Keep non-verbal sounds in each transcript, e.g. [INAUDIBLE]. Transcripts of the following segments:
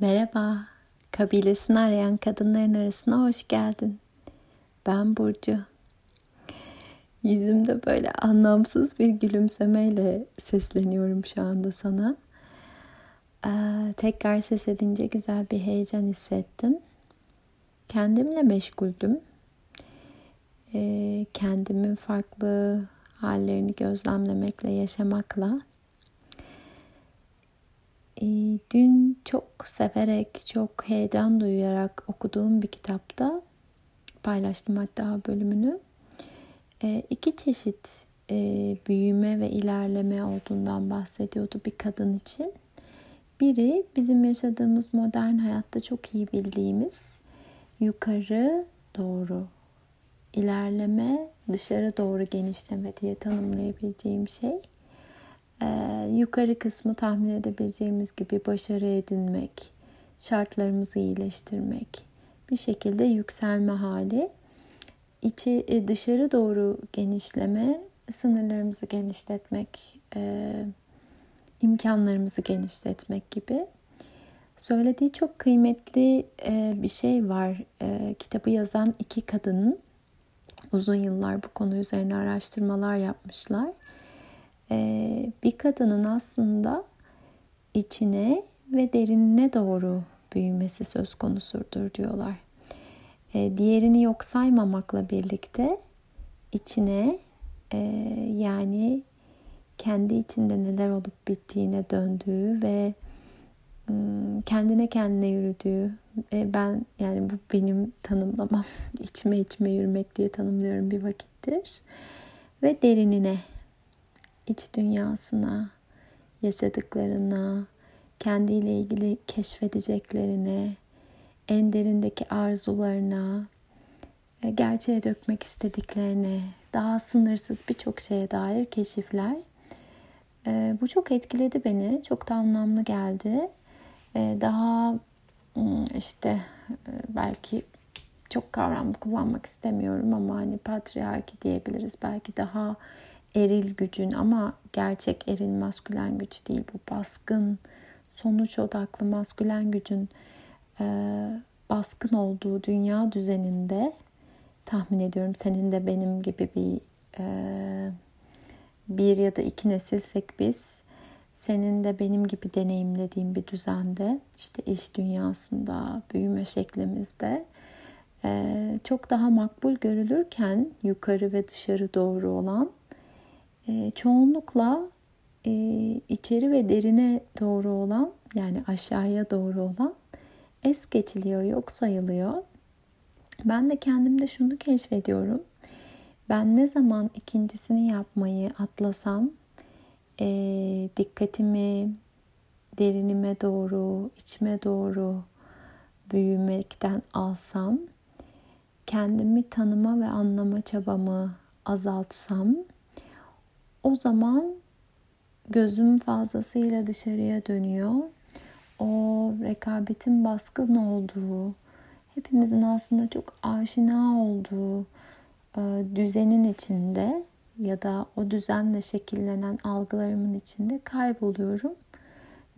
Merhaba, kabilesini arayan kadınların arasına hoş geldin. Ben Burcu. Yüzümde böyle anlamsız bir gülümsemeyle sesleniyorum şu anda sana. Ee, tekrar ses edince güzel bir heyecan hissettim. Kendimle meşguldüm. Ee, kendimin farklı hallerini gözlemlemekle, yaşamakla ee, dün çok severek, çok heyecan duyarak okuduğum bir kitapta paylaştım hatta bölümünü. Ee, iki çeşit e, büyüme ve ilerleme olduğundan bahsediyordu bir kadın için. Biri bizim yaşadığımız modern hayatta çok iyi bildiğimiz yukarı doğru ilerleme, dışarı doğru genişleme diye tanımlayabileceğim şey. Ee, yukarı kısmı tahmin edebileceğimiz gibi başarı edinmek, şartlarımızı iyileştirmek, bir şekilde yükselme hali. İçi e, dışarı doğru genişleme, sınırlarımızı genişletmek, e, imkanlarımızı genişletmek gibi. Söylediği çok kıymetli e, bir şey var. Kitabı yazan iki kadının uzun yıllar bu konu üzerine araştırmalar yapmışlar bir kadının aslında içine ve derinine doğru büyümesi söz konusudur diyorlar. E, diğerini yok saymamakla birlikte içine e, yani kendi içinde neler olup bittiğine döndüğü ve kendine kendine yürüdüğü e, ben yani bu benim tanımlamam [LAUGHS] içime içime yürümek diye tanımlıyorum bir vakittir ve derinine iç dünyasına, yaşadıklarına, kendiyle ilgili keşfedeceklerine, en derindeki arzularına, e, gerçeğe dökmek istediklerine, daha sınırsız birçok şeye dair keşifler. E, bu çok etkiledi beni. Çok da anlamlı geldi. E, daha hmm, işte belki çok kavramlı kullanmak istemiyorum ama hani patriarki diyebiliriz. Belki daha eril gücün ama gerçek eril maskülen güç değil. Bu baskın, sonuç odaklı maskülen gücün e, baskın olduğu dünya düzeninde tahmin ediyorum senin de benim gibi bir e, bir ya da iki nesilsek biz senin de benim gibi deneyimlediğim bir düzende işte iş dünyasında büyüme şeklimizde e, çok daha makbul görülürken yukarı ve dışarı doğru olan e, çoğunlukla e, içeri ve derine doğru olan yani aşağıya doğru olan es geçiliyor, yok sayılıyor. Ben de kendimde şunu keşfediyorum. Ben ne zaman ikincisini yapmayı atlasam, e, dikkatimi derinime doğru, içime doğru büyümekten alsam, kendimi tanıma ve anlama çabamı azaltsam, o zaman gözüm fazlasıyla dışarıya dönüyor. O rekabetin baskın olduğu, hepimizin aslında çok aşina olduğu e, düzenin içinde ya da o düzenle şekillenen algılarımın içinde kayboluyorum.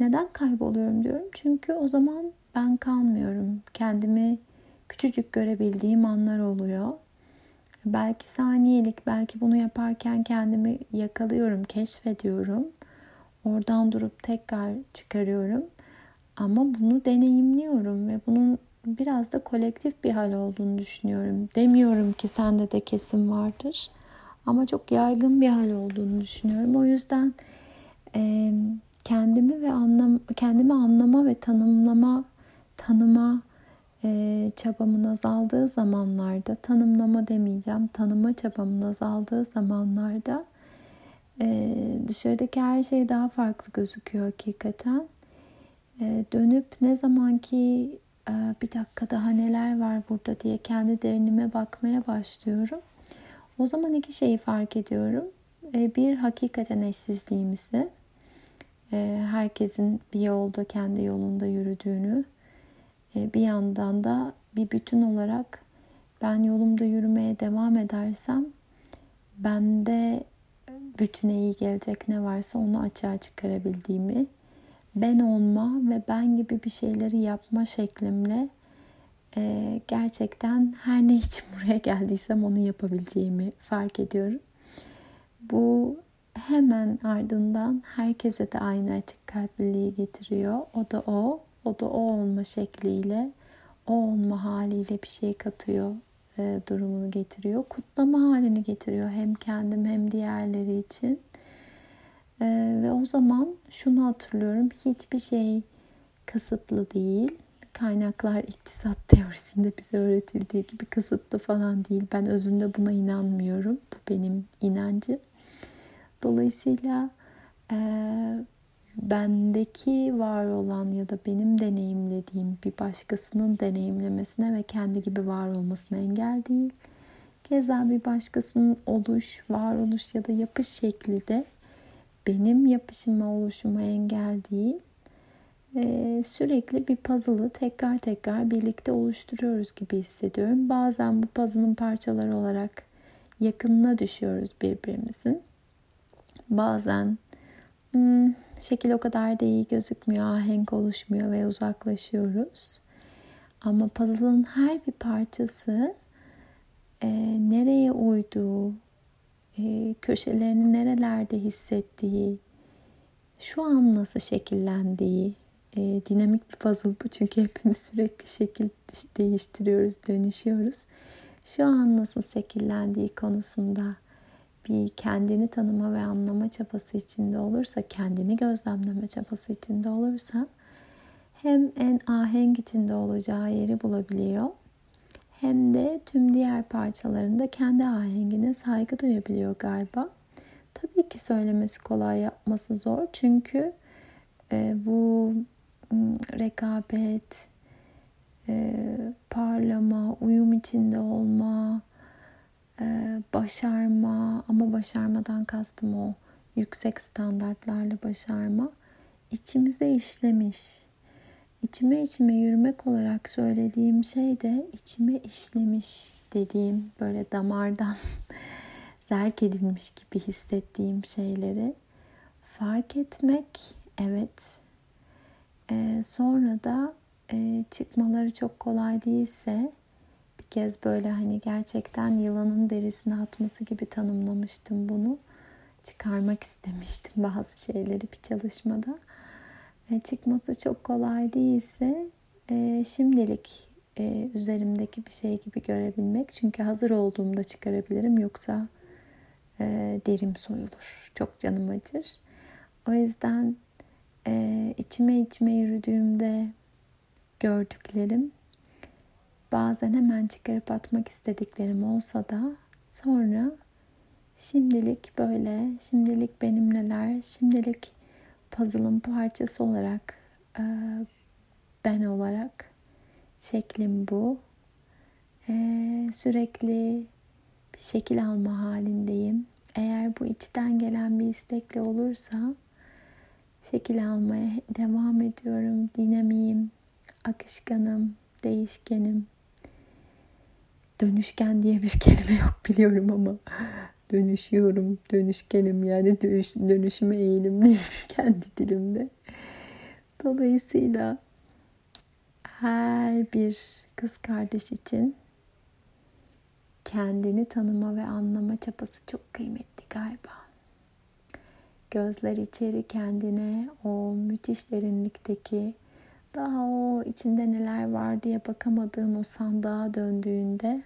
Neden kayboluyorum diyorum? Çünkü o zaman ben kalmıyorum. Kendimi küçücük görebildiğim anlar oluyor. Belki saniyelik, belki bunu yaparken kendimi yakalıyorum, keşfediyorum. Oradan durup tekrar çıkarıyorum. Ama bunu deneyimliyorum ve bunun biraz da kolektif bir hal olduğunu düşünüyorum. Demiyorum ki sende de kesin vardır. Ama çok yaygın bir hal olduğunu düşünüyorum. O yüzden e, kendimi ve anlam kendimi anlama ve tanımlama tanıma e, çabamın azaldığı zamanlarda tanımlama demeyeceğim tanıma çabamın azaldığı zamanlarda e, dışarıdaki her şey daha farklı gözüküyor hakikaten. E, dönüp ne zaman ki e, bir dakika daha neler var burada diye kendi derinime bakmaya başlıyorum. O zaman iki şeyi fark ediyorum. E, bir hakikaten eşsizliğimizi herkesin bir yolda kendi yolunda yürüdüğünü bir yandan da bir bütün olarak ben yolumda yürümeye devam edersem bende bütüne iyi gelecek ne varsa onu açığa çıkarabildiğimi ben olma ve ben gibi bir şeyleri yapma şeklimle e, gerçekten her ne için [LAUGHS] buraya geldiysem onu yapabileceğimi fark ediyorum. Bu hemen ardından herkese de aynı açık kalpliliği getiriyor. O da o, o da o olma şekliyle, o olma haliyle bir şey katıyor e, durumunu getiriyor. Kutlama halini getiriyor hem kendim hem diğerleri için. E, ve o zaman şunu hatırlıyorum. Hiçbir şey kısıtlı değil. Kaynaklar iktisat teorisinde bize öğretildiği gibi kısıtlı falan değil. Ben özünde buna inanmıyorum. Bu benim inancım. Dolayısıyla e, bendeki var olan ya da benim deneyimlediğim bir başkasının deneyimlemesine ve kendi gibi var olmasına engel değil. Keza bir başkasının oluş, varoluş ya da yapış şekli de benim yapışıma, oluşuma engel değil. Ee, sürekli bir puzzle'ı tekrar tekrar birlikte oluşturuyoruz gibi hissediyorum. Bazen bu puzzle'ın parçaları olarak yakınına düşüyoruz birbirimizin. Bazen hmm, şekil o kadar da iyi gözükmüyor, ahenk oluşmuyor ve uzaklaşıyoruz. Ama puzzle'ın her bir parçası e, nereye uyduğu, e, köşelerini nerelerde hissettiği, şu an nasıl şekillendiği, e, dinamik bir puzzle bu çünkü hepimiz sürekli şekil değiştiriyoruz, dönüşüyoruz. Şu an nasıl şekillendiği konusunda bir kendini tanıma ve anlama çabası içinde olursa, kendini gözlemleme çabası içinde olursa hem en ahenk içinde olacağı yeri bulabiliyor hem de tüm diğer parçalarında kendi ahengine saygı duyabiliyor galiba. Tabii ki söylemesi kolay, yapması zor. Çünkü e, bu rekabet, e, parlama, uyum içinde olma, e, başarma ama başarmadan kastım o yüksek standartlarla başarma içimize işlemiş. İçime içime yürümek olarak söylediğim şey de içime işlemiş dediğim böyle damardan [LAUGHS] zerk edilmiş gibi hissettiğim şeyleri fark etmek evet ee, sonra da e, çıkmaları çok kolay değilse kez böyle hani gerçekten yılanın derisine atması gibi tanımlamıştım bunu. Çıkarmak istemiştim [LAUGHS] bazı şeyleri bir çalışmada. E, çıkması çok kolay değilse e, şimdilik e, üzerimdeki bir şey gibi görebilmek. Çünkü hazır olduğumda çıkarabilirim yoksa e, derim soyulur. Çok canım acır. O yüzden e, içime içime yürüdüğümde gördüklerim bazen hemen çıkarıp atmak istediklerim olsa da sonra şimdilik böyle, şimdilik benimleler, şimdilik puzzle'ın parçası olarak e, ben olarak şeklim bu. E, sürekli bir şekil alma halindeyim. Eğer bu içten gelen bir istekle olursa şekil almaya devam ediyorum. Dinamiyim, akışkanım, değişkenim. Dönüşken diye bir kelime yok biliyorum ama dönüşüyorum, dönüşkenim yani dönüş, dönüşüme eğilimliyim kendi dilimde. Dolayısıyla her bir kız kardeş için kendini tanıma ve anlama çabası çok kıymetli galiba. Gözler içeri kendine o müthiş derinlikteki daha o içinde neler var diye bakamadığın o sandığa döndüğünde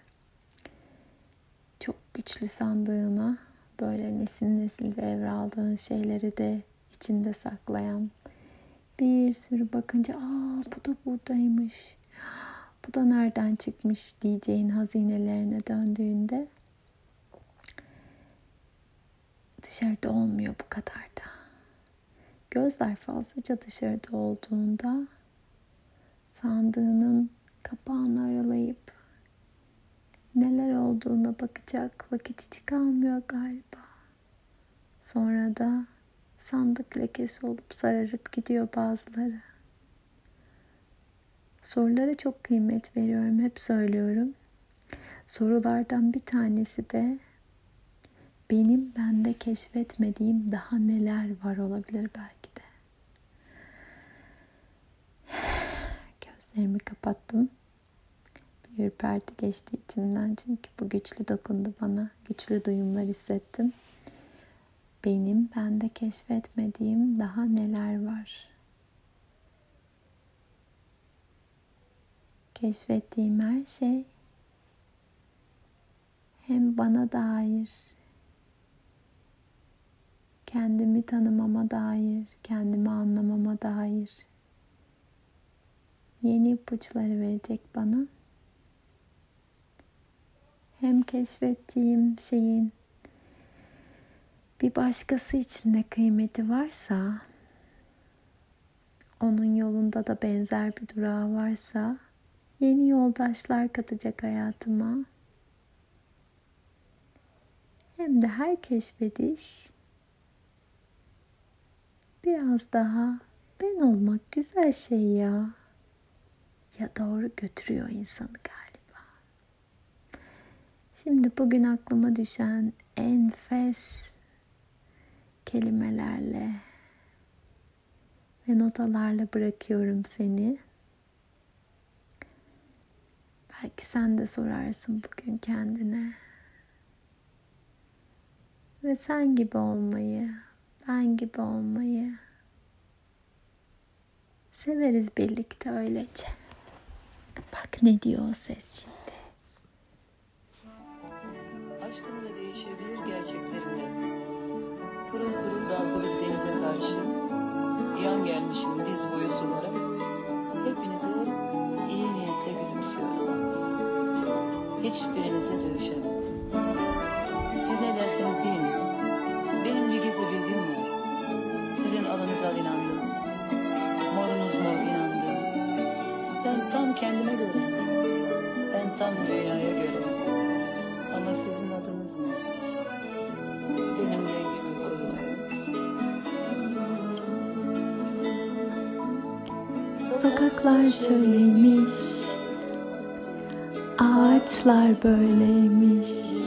güçlü sandığına böyle nesil nesil devraldığın şeyleri de içinde saklayan bir sürü bakınca aa bu da buradaymış bu da nereden çıkmış diyeceğin hazinelerine döndüğünde dışarıda olmuyor bu kadar da. Gözler fazlaca dışarıda olduğunda sandığının kapağını aralayıp neler olduğuna bakacak vakit hiç kalmıyor galiba. Sonra da sandık lekesi olup sararıp gidiyor bazıları. Sorulara çok kıymet veriyorum, hep söylüyorum. Sorulardan bir tanesi de benim bende keşfetmediğim daha neler var olabilir belki de. [SIGHS] Gözlerimi kapattım. Ürperti geçti içimden çünkü bu güçlü dokundu bana. Güçlü duyumlar hissettim. Benim bende keşfetmediğim daha neler var? Keşfettiğim her şey hem bana dair kendimi tanımama dair, kendimi anlamama dair yeni ipuçları verecek bana. Hem keşfettiğim şeyin bir başkası için de kıymeti varsa, onun yolunda da benzer bir durağı varsa, yeni yoldaşlar katacak hayatıma. Hem de her keşfediş biraz daha ben olmak güzel şey ya. Ya doğru götürüyor insanı galiba. Şimdi bugün aklıma düşen enfes kelimelerle ve notalarla bırakıyorum seni. Belki sen de sorarsın bugün kendine. Ve sen gibi olmayı, ben gibi olmayı severiz birlikte öylece. Bak ne diyor o ses şimdi. Değişebilir gerçeklerimle. Pırıl pırıl dalgalı denize karşı yan gelmişim diz boyu sulara. Hepinize iyi niyetle gülümsüyorum. Hiçbirinize dövüşemem. Siz ne derseniz deyiniz. Benim bir gizli bildiğim var. Sizin alınıza inandım. Morunuz mor inandım. Ben tam kendime göre. Ben tam dünyaya göre. Ama sizin adınız ne? Benim dengemi bozmayınız. Sokaklar şöyleymiş, ağaçlar böyleymiş.